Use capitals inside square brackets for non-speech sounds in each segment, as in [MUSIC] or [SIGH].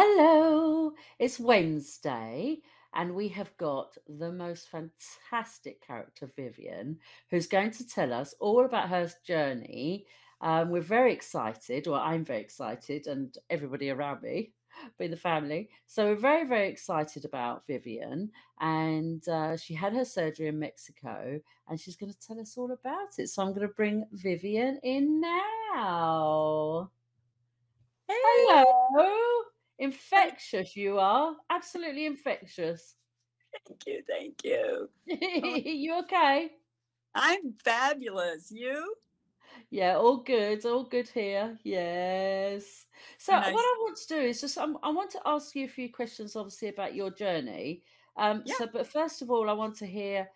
Hello, it's Wednesday, and we have got the most fantastic character, Vivian, who's going to tell us all about her journey. Um, we're very excited, or I'm very excited, and everybody around me, [LAUGHS] being the family. So we're very, very excited about Vivian, and uh, she had her surgery in Mexico, and she's going to tell us all about it. So I'm going to bring Vivian in now. Hey, Hello. Infectious you are. Absolutely infectious. thank you, thank you. [LAUGHS] Oh, You okay? I'm fabulous. You? Yeah, all good. All good here. Yes. So what I want to do is just um, I want to ask you a few questions, obviously, about your journey. Um, Yeah. so, but first of all, I want to hear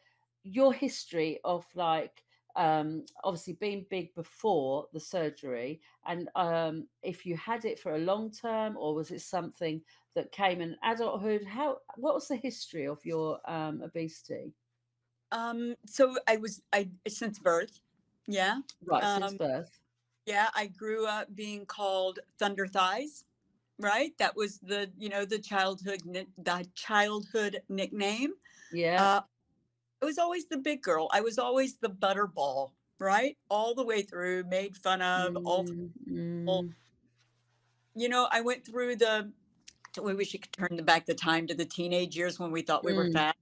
your history of like um obviously being big before the surgery and um if you had it for a long term or was it something that came in adulthood how what was the history of your um obesity Um, so I was I since birth. Yeah. right since Um, birth yeah, I grew up being called Thunder Thighs, right? That was the, you know, the childhood the childhood nickname. yeah Uh, I was always the big girl. I was always the butterball, right? All the way through, made fun of, all Mm, school. mm. You know, I went through the we wish you could turn the back the time to the teenage years when we thought we were Mm. fat,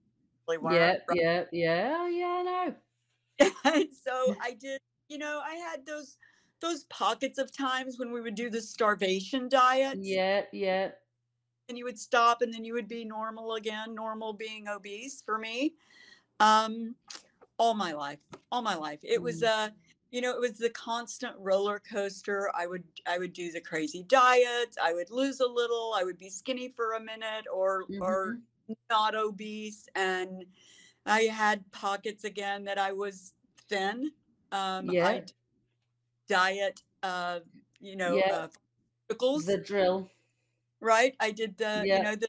really Yeah, weren't, yeah, yeah, oh, yeah, I know. [LAUGHS] So I did, you know, I had those those pockets of times when we would do the starvation diet. Yeah, yeah. and you would stop and then you would be normal again, normal being obese for me. Um all my life, all my life. It was Mm, uh you know, it was the constant roller coaster. I would I would do the crazy diets, I would lose a little, I would be skinny for a minute or or mhm. not obese and I had pockets again that I was thin. Um Yeah, I diet, uh, you know, yeah, uh, the drill. right? I did the, you Yeah. know, the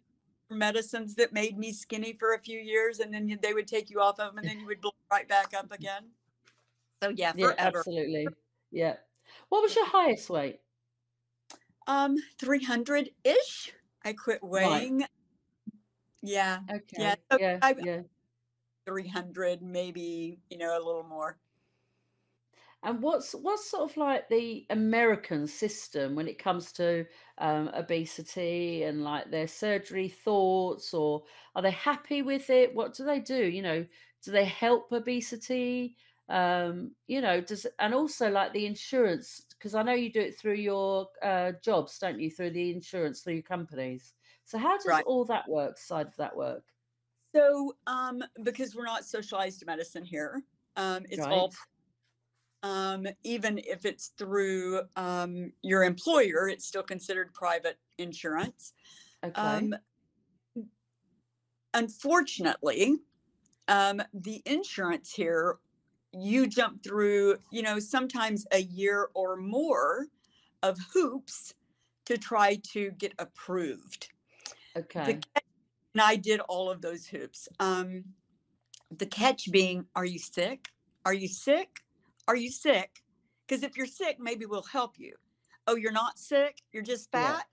medicines that made me skinny for a few years, and then they would take you off of them, and then you would blow right back up [LAUGHS] again. So yeah, Yeah, absolutely. [LAUGHS] Yeah. What was your highest weight? Um, 300 ish. I quit weighing. Yeah. Yeah. Okay. So Yeah, I yeah. 300, maybe, you know, a little more. And what's what's sort of like the American system when it comes to um, obesity and like their surgery thoughts, or are they happy with it? What do they do? You know, do they help obesity? Um, you know, does and also like the insurance because I know you do it through your uh, jobs, don't you? Through the insurance through your companies. So how does Right. all that work? Side of that work, So, um, because we're not socialized medicine here, um, it's all right? Um, even if it's through um, your employer, it's still considered private insurance. Okay. Um, unfortunately, um, the insurance here, you jump through, you know, sometimes a year or more of hoops to try to get approved. Okay. catch, and I did all of those hoops. Um, the catch being, are you sick? Are you sick? Are you sick? Because if you're sick, maybe we'll help you. Oh, you're not sick? You're just Yeah. fat?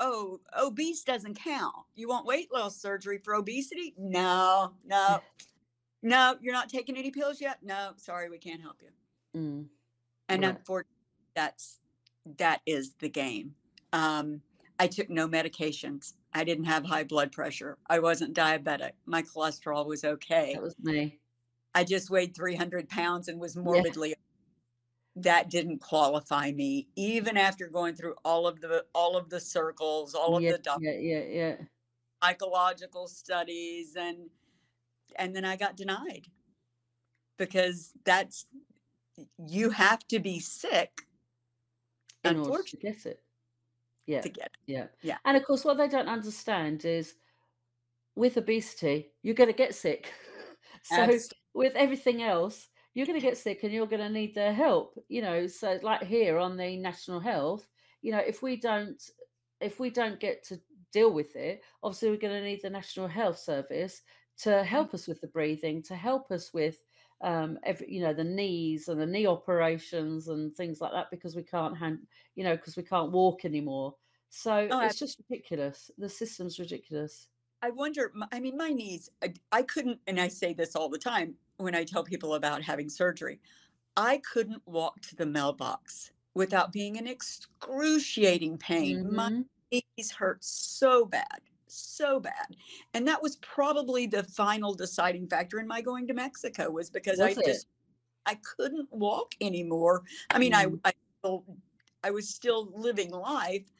Oh, obese doesn't count. You want weight loss surgery for obesity? No, no, [LAUGHS] no. You're not taking any pills yet? No, sorry, we can't help you. Mm, And yeah. unfortunately, that's that is the game. Um, I took no medications. I didn't have high blood pressure. I wasn't diabetic. My cholesterol was okay. That was me. I just weighed 300 pounds and was Yeah. morbidly that didn't qualify me even after going through all of the all of the circles all of Yeah. the Yeah. Yeah. Yeah. psychological studies and and then I got denied because that's you have to be sick in order to get it. Yeah, to get it. yeah. Yeah. And of course, what they don't understand is with obesity, you're going to get sick. [LAUGHS] so Absolutely. With everything else, you're going to get sick and you're going to need their help. You know, so like here on the national health, you know, if we don't, if we don't get to deal with it, obviously we're going to need the National Health Service to help us with the breathing, to help us with um every you know the knees and the knee operations and things like that because we can't hand you know because we can't walk anymore So Oh, it's just ridiculous. The system's ridiculous. I wonder, I mean, my knees, I I couldn't and I say this all the time when I tell people about having surgery. I couldn't walk to the mailbox without being in excruciating pain. My Mhm. knees hurt so bad, so bad. And that was probably the final deciding factor in my going to Mexico was because I it? just I couldn't walk anymore. I mean, I Mm. I still I was still living life,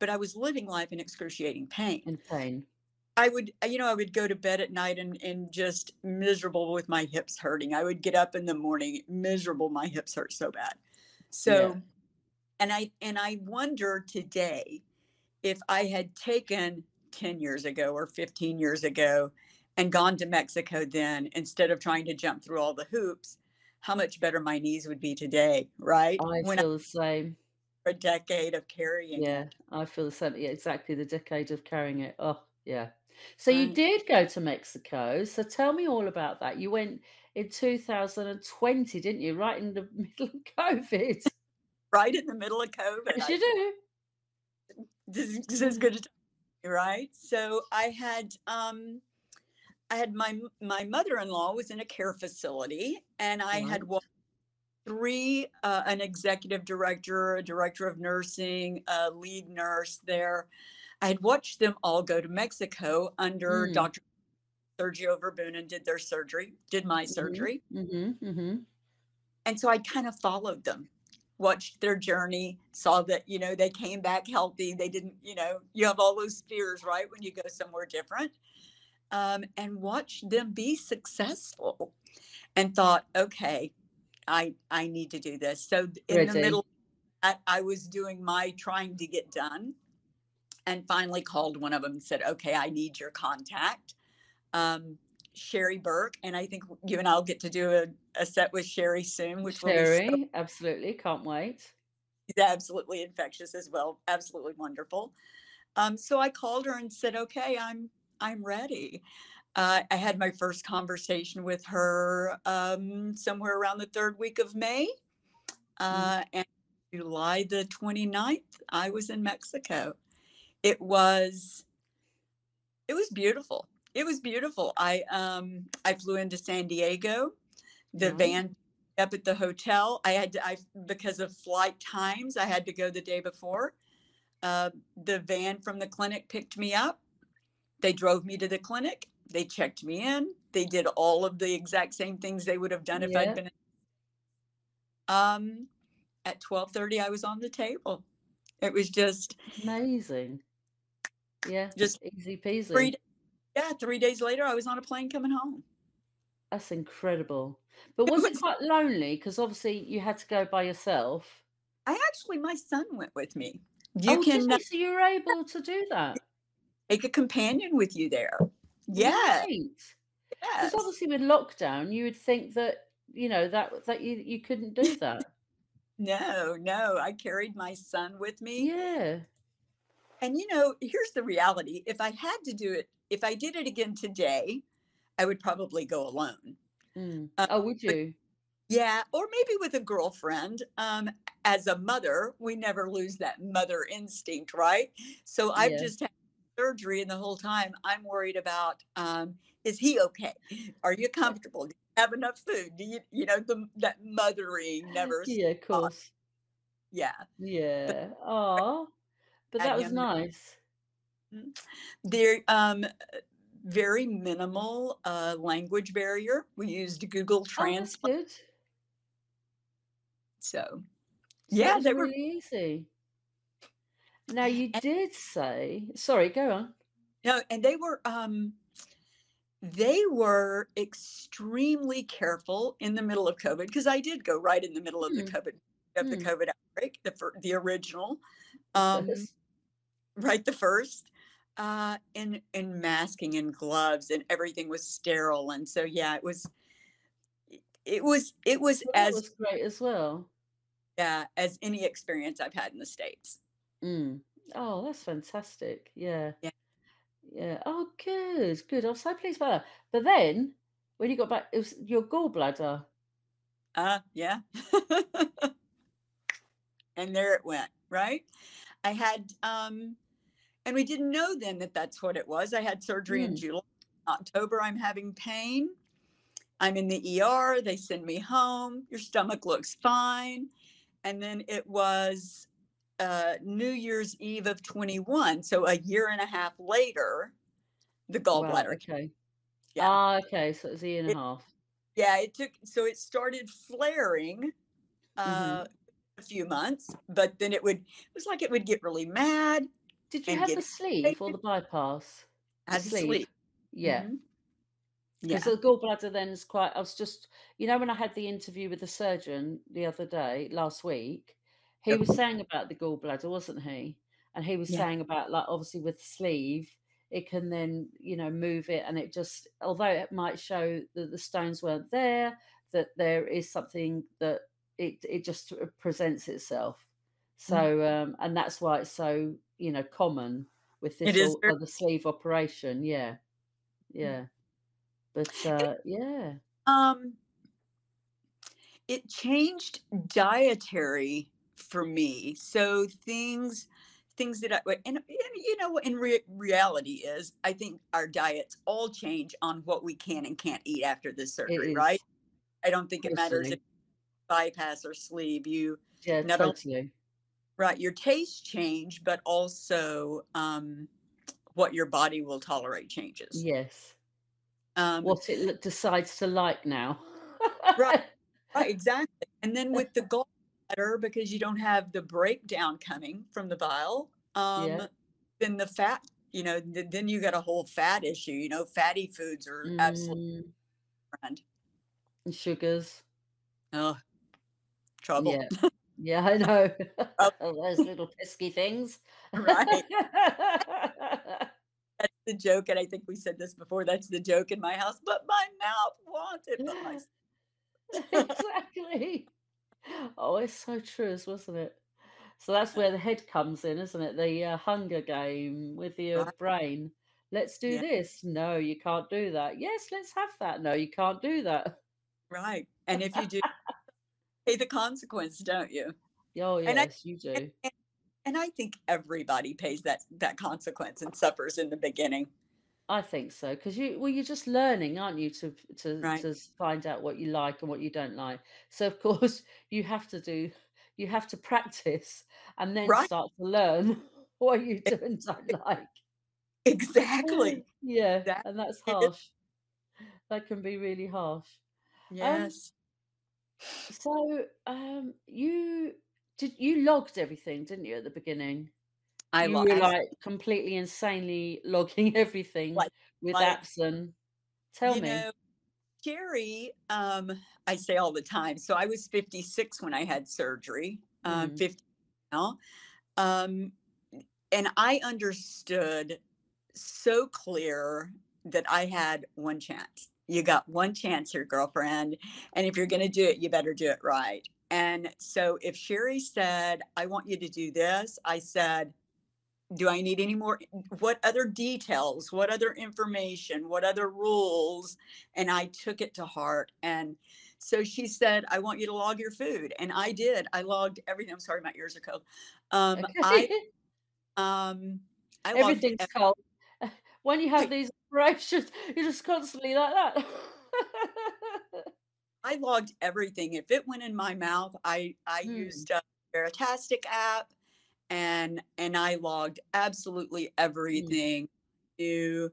but I was living life in excruciating pain. In pain. I would, uh, you know, I would go to bed at night and and just miserable with my hips hurting. I would get up in the morning miserable, my hips hurt so bad. Yeah. So, and I and I wonder today if I had taken 10 years ago or 15 years ago and gone to Mexico then instead of trying to jump through all the hoops, how much better my knees would be today, right? I When I feel the same. a decade of carrying Yeah, it. I feel the same. Yeah, exactly, the decade of carrying it. Oh, yeah. So you did go to Mexico, so tell me all about that. You went in 2020, didn't you? Right in the [LAUGHS] middle of COVID. Right in the middle of COVID, I you do. this is this is good to right? So I had um I had my my mother-in-law was in a care facility and I had watched three uh, an executive director, a director of nursing, a lead nurse there. I had watched them all go to Mexico under Mm. Dr. Sergio Verboonen did their surgery, did my Mhm. surgery. Mhm. Mhm. And so I kind of followed them, watched their journey, saw that, you know, they came back healthy. They didn't, you know, you have all those fears, right, when you go somewhere different. Um, and watched them be successful and thought, okay, I I need to do this. So in the middle, I, I was doing my trying to get done and finally called one of them and said, okay, I need your contact. Um, Sherry Burke, and I think you and I'll get to do a, a set with Sherry soon, which will be so absolutely, can't wait. She's absolutely infectious as well, absolutely wonderful. Um, so I called her and said, "Okay, I'm I'm ready." Uh, I had my first conversation with her um, somewhere around the third week of May, Mm. uh, and July the 29th, I was in Mexico. It was it was beautiful. It was beautiful. I um I flew into San Diego. The Right. van up at the hotel. I had to I because of flight times, I had to go the day before. Uh, the van from the clinic picked me up. They drove me to the clinic. They checked me in. They did all of the exact same things they would have done if I'd Yeah. been. Um, at 12:30, I was on the table. It was just Amazing. Yeah, just easy peasy. d- Yeah, three days later, I was on a plane coming home. That's incredible. But It was it quite lonely? Because obviously you had to go by yourself. I actually, my son went with me. You Oh, can you? So you were able to do that? take a companion with you there. Yeah. Right. Because Yes. obviously with lockdown, you would think that, you know, that that you you couldn't do [LAUGHS] that. No, no. I carried my son with me. Yeah. And you know, here's the reality. If I had to do it, if I did it again today, I would probably go alone. Mm. Uh, Oh, would but you? yeah, or maybe with a girlfriend. Um, as a mother, we never lose that mother instinct, right? So I've Yeah. just had surgery, and the whole time I'm worried about um, is he okay? Are you comfortable? Do you have enough food? Do you, you know, the that mothering [SIGHS] never Yeah, of course. Yeah, Yeah. Oh, but at that was nice. Mm. There, um, very minimal uh, language barrier. We used Google Oh, Translate, good. so yeah, they were. easy. Now you And, did say, sorry, go on. no, and they were. Um, they were extremely careful in the middle of COVID because I did go right in the middle of the Hmm. COVID of the Hmm. COVID outbreak, the the original, um, first. right the first, uh, in in masking and gloves and everything was sterile, and so yeah, it was it was it was Well, as was great as well. yeah as any experience I've had in the states. Mm. Oh, that's fantastic. Yeah. Yeah. Yeah. Oh, good. Good. I'm so pleased about that. But then when you got back, it was your gallbladder. Uh, yeah. [LAUGHS] and there it went, right? I had, um, and we didn't know then that that's what it was. I had surgery in Mm. July. October, I'm having pain. I'm in the ER. They send me home. Your stomach looks fine. And then it was uh, New Year's Eve of 21. So a year and a half later, the gallbladder. okay. Yeah. Ah, okay, so it's a year and a half. yeah, it took, so it started flaring Mhm. uh, a few months, but then it would, it was like it would get really mad Did you have the sleeve or the bypass? The I had to sleeve? sleep. Yeah. hmm Because Yeah. the gallbladder then is quite I was just you know, when I had the interview with the surgeon the other day, last week, he Yep. was saying about the gallbladder, wasn't he? And he was Yeah. saying about, like, obviously with the sleeve, it can then, you know, move it and it just although it might show that the stones weren't there, that there is something that it it just uh, presents itself. Mm. So, um, and that's why it's so, you know, common with this is all very, other sleeve operation. Yeah. Yeah. But, it, uh, yeah. um, it changed dietary for me. So things, things that I, and, and you know, in re- reality is, I think our diets all change on what we can and can't eat after the It surgery, right? I don't think it matters if bypass or sleeve. You Yeah, not only totally. right your taste change, but also um, what your body will tolerate changes. Yes. Um, What it decides to like now. right, [LAUGHS] right, exactly. And then with the gallbladder, because you don't have the breakdown coming from the bile, um, Yeah. then the fat, you know, th- then you got a whole fat issue. You know, fatty foods are absolutely Mm, friend. and sugars. Oh, trouble. Yeah. [LAUGHS] Yeah, I know. Oh, [LAUGHS] Those little pesky things. right. [LAUGHS] That's the joke, and I think we said this before. That's the joke in my house. But my mouth wants it, but my Exactly. Oh, it's so true, wasn't it? So that's where the head comes in, isn't it? The, uh, hunger game with your brain. "Let's do yeah, this." "No, you can't do that." "Yes, let's have that." "No, you can't do that." right. And if you do, [LAUGHS] pay the consequence, don't you? Oh, And I yes, you do. and, and I think everybody pays that that consequence and suffers in the beginning. I think so because you well, you're just learning, aren't you, to to Right. to find out what you like and what you don't like. So, of [LAUGHS] course, you have to do you have to practice and then Right. start to learn [LAUGHS] what you do and don't like. Exactly. [LAUGHS] Yeah, and that's harsh. That can be really harsh. Um, yes. so, um, you did you logged everything, didn't you, at the beginning? I You were, like, completely insanely logging [LAUGHS] everything like with like apps and tell you me. know, Sherry, um, I say all the time. So I was 56 when I had surgery. Um, Mm. 50 now. Um, and I understood so clear that I had one chance. You got one chance here, girlfriend. And if you're going to do it, you better do it right. And so if Sherry said, I want you to do this, I said, do I need any more? What other details? What other information? What other rules? And I took it to heart. And so she said, I want you to log your food. And I did. I logged everything. I'm sorry, my ears are cold. Um, I [LAUGHS] um I Everything's ev- cold. [LAUGHS] When you have these operations, [LAUGHS] you're just constantly like that. I logged everything. If it went in my mouth, I I Mm. used a Baritastic app and and I logged absolutely Mm. everything to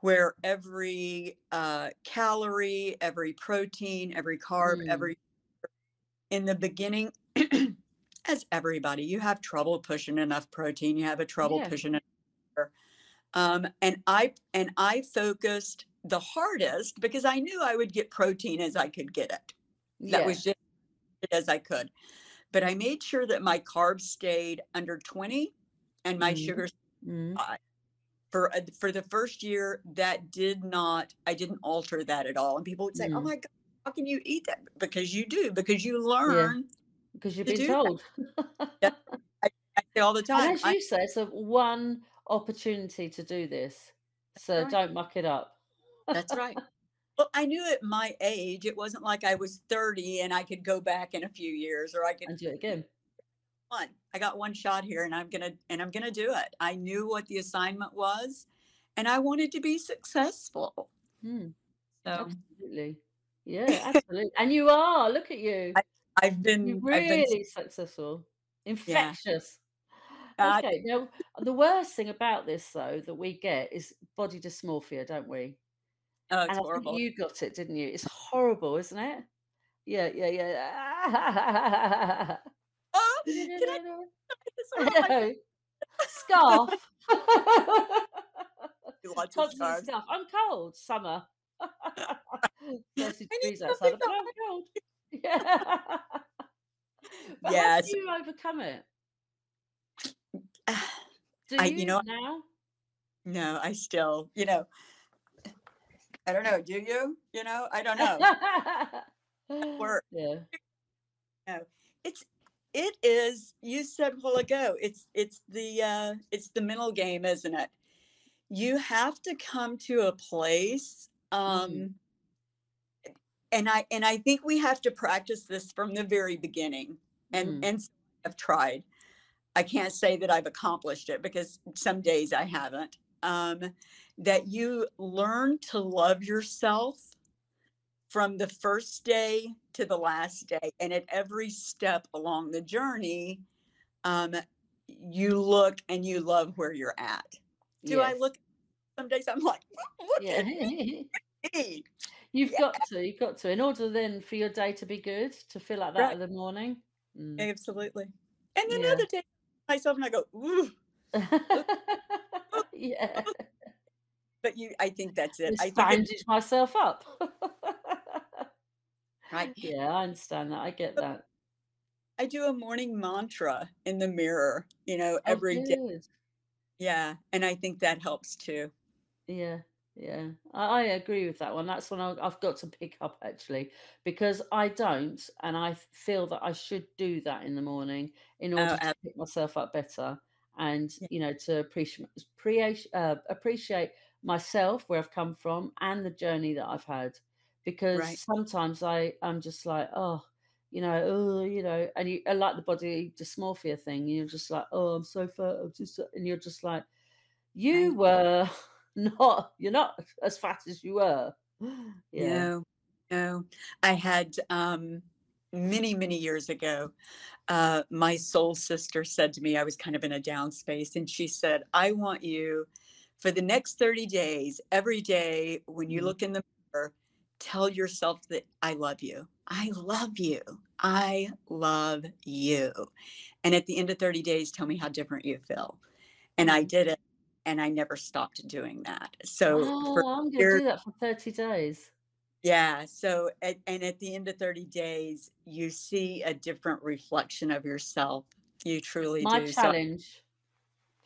where every uh, calorie, every protein, every carb, Mm. every in the beginning, as everybody, you have trouble pushing enough protein. You have a trouble Yeah. pushing enough. Um, and I and I focused the hardest because I knew I would get protein as I could get it. That Yeah. was just as I could. But I made sure that my carbs stayed under 20 and my Mhm. sugars Mhm. high. For uh, for the first year, that did not. I didn't alter that at all. And people would say, "Oh Mm. my God, how can you eat that?" Because you do. Because you Yeah. learn Because you've to been told. Yeah, [LAUGHS] I, I say all the And time. as I you say, it's a one opportunity to do this. So right. don't muck it up. That's right. Well, I knew at my age, it wasn't like I was 30 and I could go back in a few years or I could do it again. one. I got one shot here and I'm gonna and I'm gonna do it. I knew what the assignment was and I wanted to be successful. Mm, So absolutely. Yeah, [LAUGHS] absolutely. And you are. Look at you. I, I've You're been I've been really successful. Infectious. Uh, Okay, now the worst thing about this though that we get is body dysmorphia, don't we? Oh, And it's I think horrible. you got it, didn't you? It's horrible, isn't it? Yeah, yeah, yeah. Oh, can I put this around No. Scarf. lots of scarves? scarf. I'm cold. Summer. 30 I need degrees outside, but I'm cold. Yeah. [LAUGHS] But how do you overcome it? [SIGHS] Do I you you know now? no, I still, you know, I don't know. Do you? You know, I don't know. Work. [LAUGHS] Yeah. No. It's it is you said a while ago, it's it's the uh it's the mental game, isn't it? You have to come to a place Mm. um and I and I think we have to practice this from the very beginning. And Mm. and I've tried. I can't say that I've accomplished it because some days I haven't. Um, that you learn to love yourself from the first day to the last day, and at every step along the journey, um, you look and you love where you're at. Do I look? Some days I'm like, [LAUGHS] look Yeah. at [LAUGHS] me. You've Yeah, got to. You've got to. In order then for your day to be good, to feel like that right. in the morning. Mm. Absolutely. And then Yeah. other days, myself and I go, ooh, [LAUGHS] yeah. [LAUGHS] But you, I think that's it. Just I think it, bandage myself up. right. [LAUGHS] yeah, I understand that. I get that. I do a morning mantra in the mirror, you know, Oh, every day. Yeah. And I think that helps too. Yeah, yeah. I, I agree with that one. That's one I, I've got to pick up actually, because I don't, and I feel that I should do that in the morning in Oh, order to pick myself up better, and yeah, you know to appreciate appreciate uh, appreciate myself where I've come from and the journey that I've had, because right. sometimes I I'm just like oh. You know, oh, you know, and you like the body dysmorphia thing. You're just like, oh, I'm so fat. I'm just, and you're just like, you were [LAUGHS] not you're not as fat as you were. Yeah. No, no. I had um, many, many years ago, uh, my soul sister said to me, I was kind of in a down space, and she said, I want you for the next 30 days, every day when you Mm. look in the mirror, tell yourself that I love you. I love you. I love you. And at the end of 30 days, tell me how different you feel. And I Mm. did it, and I never stopped doing that. So for Oh, I'm gonna do that for 30 days. Yeah. So, at, and at the end of 30 days, you see a different reflection of yourself. You truly My do. So, challenge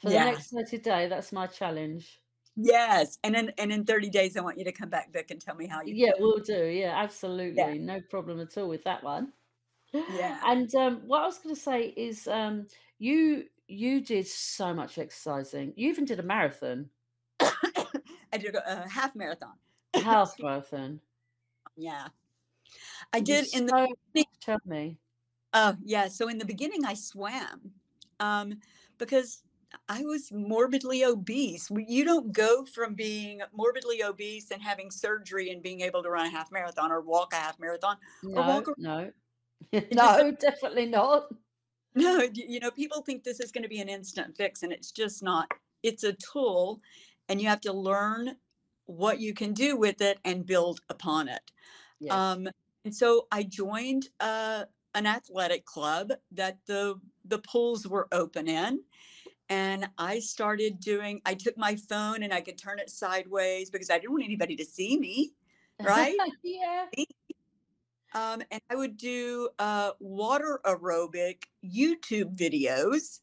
for the next 30 day, that's my challenge. Yes. And in, and in 30 days, I want you to come back, Vic, and tell me how you Yeah, feel. we'll do. Yeah, Yeah. absolutely. No problem at all with that one. Yeah. And um, what I was going to say is, um, you you did so much exercising. You even did a marathon, [COUGHS] I did a, a half marathon. half [COUGHS] marathon. Yeah. I did in the so beginning. tell me. Oh, yeah. So in the beginning, I swam um, because I was morbidly obese. You don't go from being morbidly obese and having surgery and being able to run a half marathon or walk a half marathon or walk No, a no, [LAUGHS] no, definitely not. [LAUGHS] no. You know, people think this is going to be an instant fix, and it's just not. It's a tool, and you have to learn what you can do with it and build upon it. Yes. Um, and so I joined uh, an athletic club that the the pools were open in, and I started doing. I took my phone and I could turn it sideways because I didn't want anybody to see me, right? [LAUGHS] yeah. Um, and I would do uh, water aerobic YouTube videos,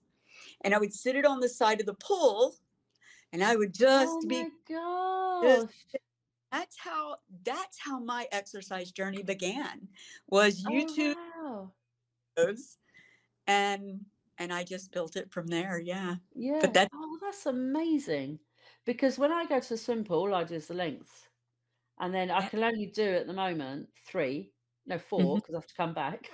and I would sit it on the side of the pool, and I would just Oh be my just. That's how. That's how my exercise journey began. Was YouTube Oh YouTube wow. and and I just built it from there. Yeah, Yeah. but Yeah. that Oh, that's amazing. Because when I go to the swim pool, I do the length. And then I can only do at the moment three, no, four, mm-hmm. because I have to come back.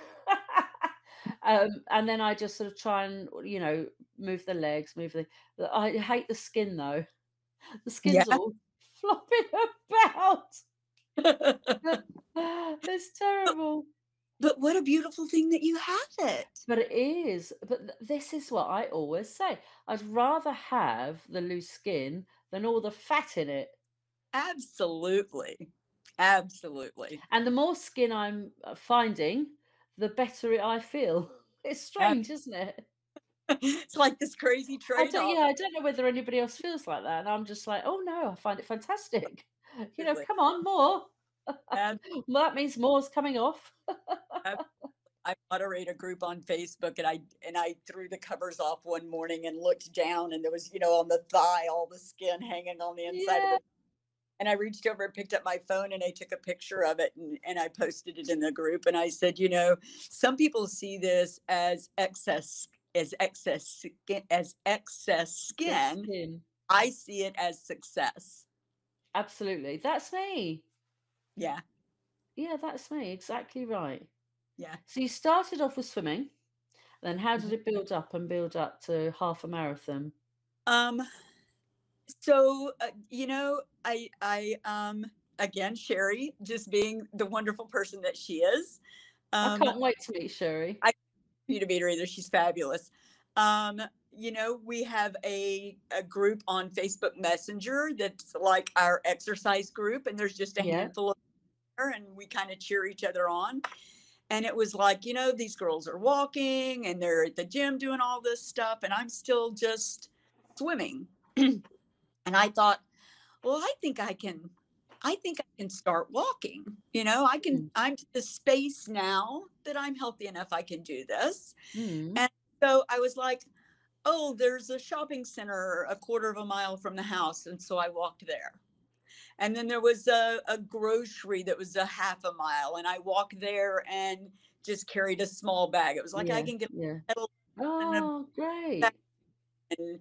Um, and then I just sort of try and, you know, move the legs, move the I hate the skin though. The Yeah. skin's all [LAUGHS] flopping about. [LAUGHS] [LAUGHS] It's terrible. but what a beautiful thing that you have it. But it is. But th this is what I always say. I'd rather have the loose skin than all the fat in it. Absolutely. Absolutely. And the more skin I'm, uh, finding, the better it I feel. [LAUGHS] It's Ab strange, isn't it? [LAUGHS] It's like this crazy I don't yeah, I don't know whether anybody else feels like that, and I'm just like, "Oh, no, I find it fantastic." [LAUGHS] You know. "Come on, more." Um Ab Well, that means more's coming off. I moderate a group on Facebook, and I and I threw the covers off one morning and looked down, and there was, you know, on the thigh, all the skin hanging on the inside of Yeah. And I reached over and picked up my phone, and I took a picture of it, and and I posted it in the group, and I said, "You know, some people see this as excess as excess skin as excess skin. skin. I see it as success." Absolutely. That's me. Yeah. Yeah, that's me. Exactly right. Yeah. So you started off with swimming, then how did Mhm. it build up and build up to half a marathon? Um, so, uh, you know, I I, um again, Sherry, just being the wonderful person that she is, Um, I can't wait to meet Sherry. I [LAUGHS] you to meet her either, she's fabulous. Um, you know, we have a a group on Facebook Messenger that's like our exercise group, and there's just a Yeah. handful of her, and we kinda cheer each other on. And it was like, you know, these girls are walking, and they're at the gym doing all this stuff, and I'm still just swimming. [CLEARS THROAT] And I thought, "Well, I think I can I think I can start walking." You know, I can Mm. I'm to the space now that I'm healthy enough I can do this. Mm. And so I was like, "Oh, there's a shopping center a quarter of a mile from the house," and so I walked there. And then there was a a grocery that was a half a mile, and I walked there and just carried a small bag. It was like, I can get yeah. pedal a Oh, back great. and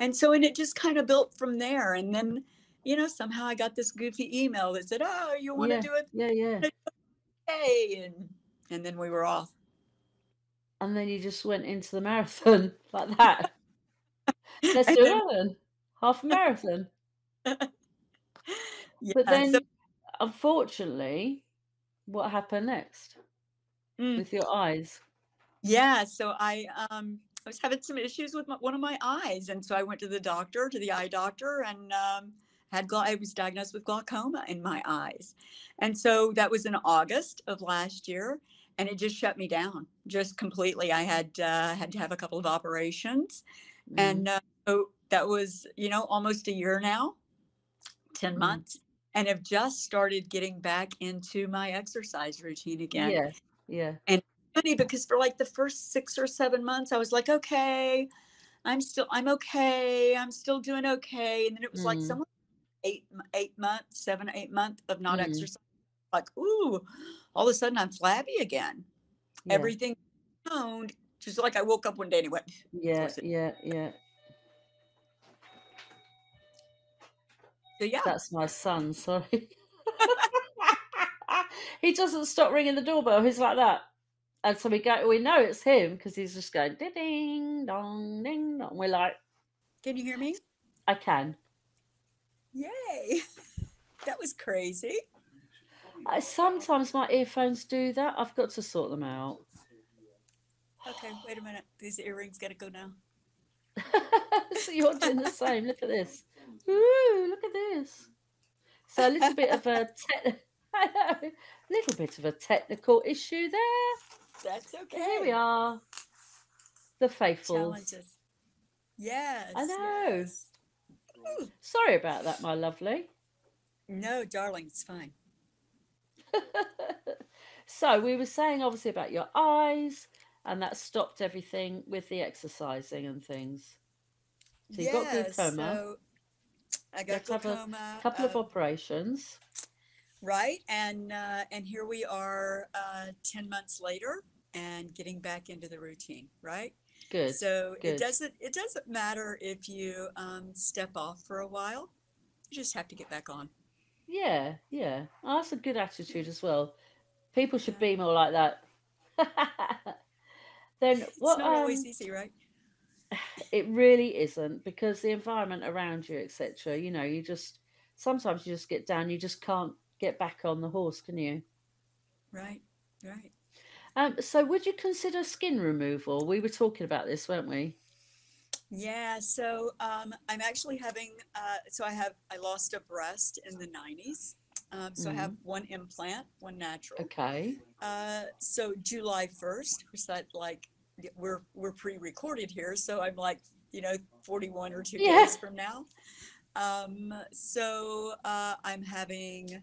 and so and it just kinda built from there, and then, you know, somehow I got this goofy email that said, "Oh, you wanna Yeah, do it yeah, yeah. [LAUGHS] today?" And and then we were off. And then you just went into the marathon [LAUGHS] like that. [LAUGHS] Let's do it then. Half a marathon. But Yeah, so then, unfortunately, what happened next Mm. with your eyes? Yeah, so I, um, I was having some issues with my one of my eyes, and so I went to the doctor, to the eye doctor, and, um, had glau I was diagnosed with glaucoma in my eyes. And so that was in August of last year, and it just shut me down, just completely. I had, uh, had to have a couple of operations, Mm. and, uh, so that was, you know, almost a year now, 10 Mm. months, and have just started getting back into my exercise routine again. Yeah, yeah. And funny because for like the first 6 or 7 months, I was like, "Okay, I'm still I'm okay, I'm still doing okay." And then it was like Mm. someone 8 8 months, 7 8 month of not Mm. exercising, like, "Ooh, all of a sudden I'm flabby again." Yeah. Everything toned, just like I woke up one day anyway. Yeah, yeah, yeah. So, yeah. That's my son, sorry. [LAUGHS] [LAUGHS] He doesn't stop ringing the doorbell, he's like that. And so we go we know it's him because he's just going ding ding dong ding dong. We're like Can you hear me? I can. Yay. [LAUGHS] That was crazy. I sometimes my earphones do that. I've got to sort them out. Okay, wait a minute. These earrings gotta go now. [LAUGHS] So you're doing the same. Look at this. Ooh, look at this. So a little bit of a [LAUGHS] know, little bit of a technical issue there. That's okay. here we are. The faithful. Challenges. Yes, I know. yes. Sorry about that, my lovely. No, darling, it's fine. [LAUGHS] So we were saying obviously about your eyes, and that stopped everything with the exercising and things. So you got Yeah, glaucoma. so I got have a glaucoma, couple of uh, operations. Right? And uh, and here we are, uh, 10 months later and getting back into the routine, right? Good, So it doesn't it doesn't matter if you um, step off for a while. You just have to get back on. Yeah, yeah. Oh, that's a good attitude as well. People should be more like that. [LAUGHS] then [LAUGHS] It's what not always um easy, right? [SIGHS] it really isn't because the environment around you, etc. You know, you just sometimes you just get down, you just can't get back on the horse, can you? Right, right. Um, so would you consider skin removal? We were talking about this, weren't we? Yeah, so um, I'm actually having, uh, so I have, I lost a breast in the 90s. Um, so I have Mm, one implant, one natural. okay. Uh, so July 1st, was that like, we're, we're pre-recorded here. So I'm like, you know, 41 or two Yeah, days from now. Um, so uh, I'm having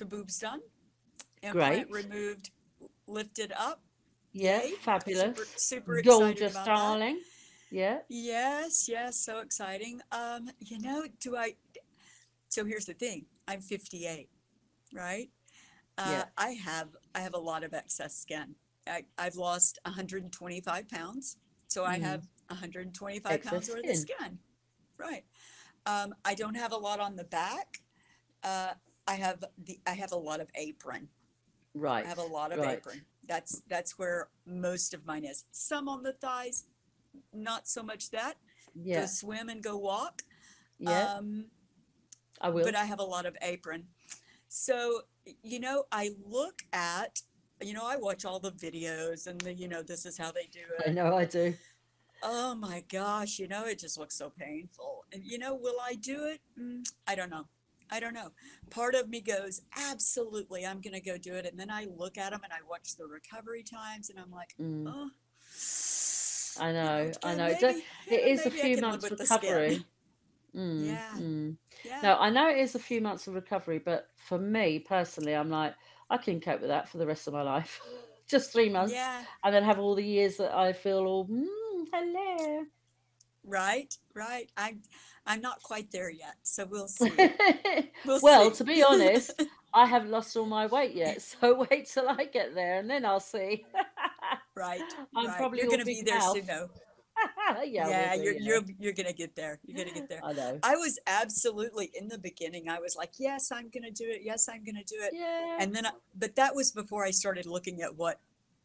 the boobs done, implant great. removed, lifted up. Yeah, Yay. Fabulous. super excited Gorgeous, about that. darling. Yeah. Yes, yes, so exciting. Um, you know, do I, so here's the thing. I'm 58, right? Uh, Yeah. I have I have a lot of excess skin. I, I've lost 125 pounds, so I Mm, have 125 excess pounds worth of skin. skin. Right. Um, I don't have a lot on the back. Uh, I have the I have a lot of apron. Right. I have a lot of Right. apron. That's that's where most of mine is. Some on the thighs, not so much that. Go swim and go walk. Yeah. Um, I will. but. I have a lot of apron. So, you know, I look at, you know, I watch all the videos and the, you know, this is how they do it. I know I do. Oh my gosh, you know, it just looks so painful. And, you know, will I do it? Mm, I don't know. I don't know. Part of me goes, absolutely, I'm going to go do it. And then I look at them and I watch the recovery times and I'm like, Mm, oh, I know. I know. Maybe, it yeah, is a few months with the skin. recovery. Mm, Yeah, mm. yeah, No, I know it is a few months of recovery, but for me personally, I'm like, I can cope with that for the rest of my life. [LAUGHS] Just three months, yeah. and then have all the years that I feel all, mm, hello. Right, right. I'm I'm not quite there yet, so we'll [LAUGHS] see. We'll well, see. to be honest, [LAUGHS] I haven't lost all my weight yet, so [LAUGHS] wait till I get there and then I'll see. Right, I'm right. probably You're gonna be there soon, though. yeah, Yeah, you're you know. you're you're gonna get there. You're gonna get there. I know. I was absolutely in the beginning. I was like, yes, I'm gonna do it. Yes, I'm gonna do it. Yeah, And then, I, but that was before I started looking at what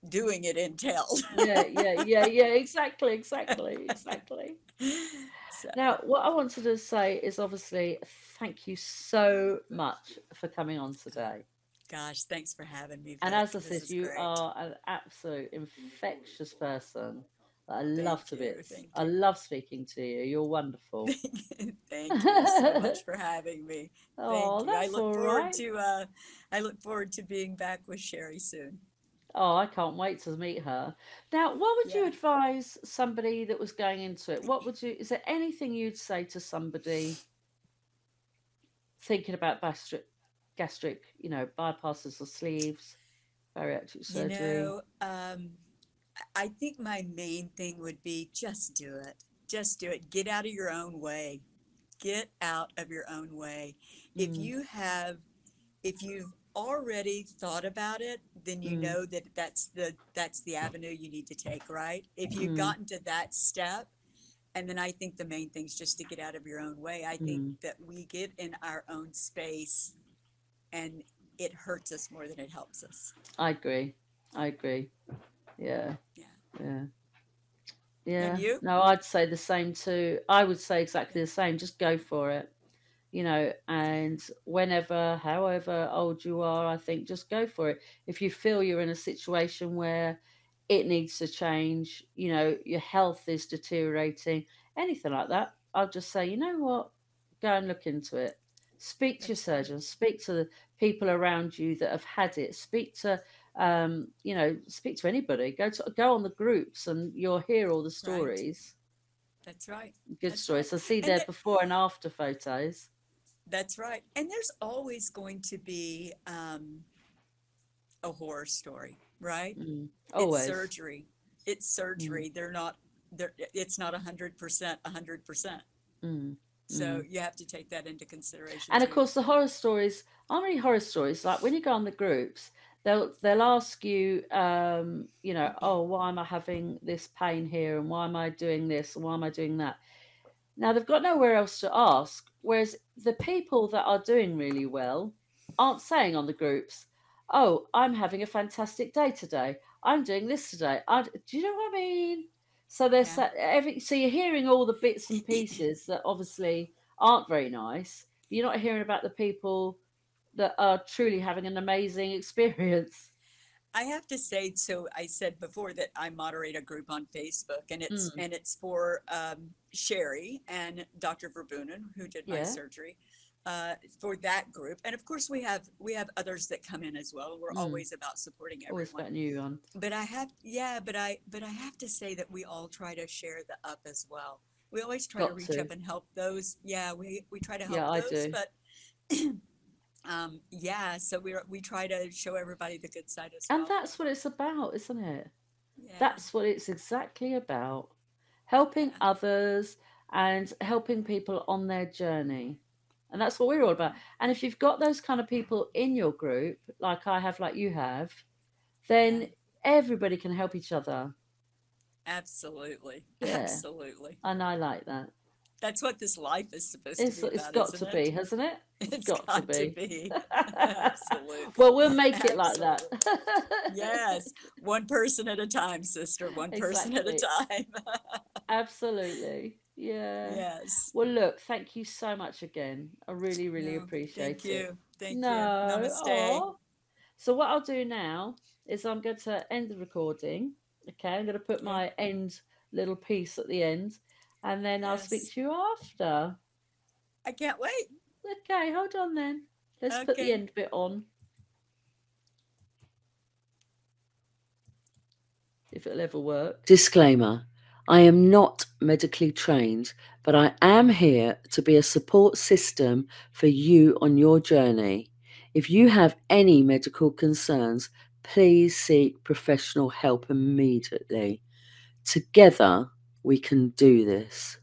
doing it entailed. yeah, yeah, yeah, yeah. Exactly, exactly, exactly. [LAUGHS] So, Now, what I wanted to say is obviously thank you so much for coming on today. gosh, thanks for having me, And as I This said, you great. are an absolute infectious person I love Thank to you, thank I you. love speaking to you. You're wonderful. [LAUGHS] Thank you so [LAUGHS] much for having me. oh, Thank you. I look forward right. to uh I look forward to being back with Sherry soon. Oh, I can't wait to meet her. Now, what would you advise somebody that was going into it? What would you, is there anything you'd say to somebody thinking about gastric, gastric, you know, bypasses or sleeves, bariatric surgery? You know, um, I think my main thing would be just do it. Just do it. Get out of your own way. Get out of your own way. If Mm, you have, if you've already thought about it, then you mm, know that that's the that's the avenue you need to take, right? If you've mm, gotten to that step, and then I think the main thing is just to get out of your own way. I think mm. that we get in our own space and it hurts us more than it helps us. I agree. I agree. Yeah, Yeah. yeah. And Yeah, you? no, I'd say the same too. I would say exactly the same. Just go for it, you know, and whenever, however old you are, I think just go for it. If you feel you're in a situation where it needs to change, you know, your health is deteriorating, anything like that, I'll just say, you know what, go and look into it. Speak to your surgeon, speak to the people around you that have had it, speak to um, you know, speak to anybody. Go to go on the groups, and you'll hear all the Right. stories, That's right. good That's stories. right. I see And their that, before and after photos. That's right. And there's always going to be um, a horror story, right? Mm, It's surgery. It's Mm, surgery. They're not. They're, it's not a hundred percent. A hundred percent. mm, So mm. you have to take that into consideration And of course, the horror stories aren't really horror stories. Like when you go on the groups, they'll they'll ask you, um, you know, oh, why am I having this pain here, and why am I doing this, and why am I doing that? Now they've got nowhere else to ask. Whereas the people that are doing really well aren't saying on the groups, "Oh, I'm having a fantastic day today. I'm doing this today. I, do you know what I mean? So there's Yeah. every so you're hearing all the bits and pieces that obviously aren't very nice. You're not hearing about the people that are truly having an amazing [LAUGHS] experience. I have to say, so I said before that I moderate a group on Facebook, and it's Mm. and it's for um, Sherry and Dr. Verboonen, who did my Yeah. surgery, uh, for that group. And of course, we have we have others that come in as well. We're Mm. always about supporting Always everyone. got a new one. But I have, yeah, but I but I have to say that we all try to share the up as well. We always try to reach to. up and help those. Yeah, we we try to help Yeah, I those, do. but. [CLEARS THROAT] Um, yeah, so we we try to show everybody the good side as And well. that's what it's about, isn't it? Yeah. That's what it's exactly about. Helping others and helping people on their journey. And that's what we're all about. And if you've got those kind of people in your group, like I have, like you have, then everybody can help each other. Absolutely. Yeah. Absolutely. And I like that. That's what this life is supposed It's, to be it's about, got isn't to it? be, hasn't it? [LAUGHS] It's got to got to be. be. [LAUGHS] Absolutely. well, we'll make it like that. Yes. One person at a time, sister. One person at a time. [LAUGHS] Absolutely. Yeah. yes. Well, look, thank you so much again. I really, really No, appreciate Thank it. Thank you. Thank no. you. Namaste. aw. So what I'll do now is I'm going to end the recording. Okay, I'm going to put my end little piece at the end, and then I'll speak to you after. I can't wait. Okay, hold on then. Let's put the end bit on. If it'll ever work. Disclaimer I am not medically trained, but I am here to be a support system for you on your journey. If you have any medical concerns, please seek professional help immediately. Together, we can do this.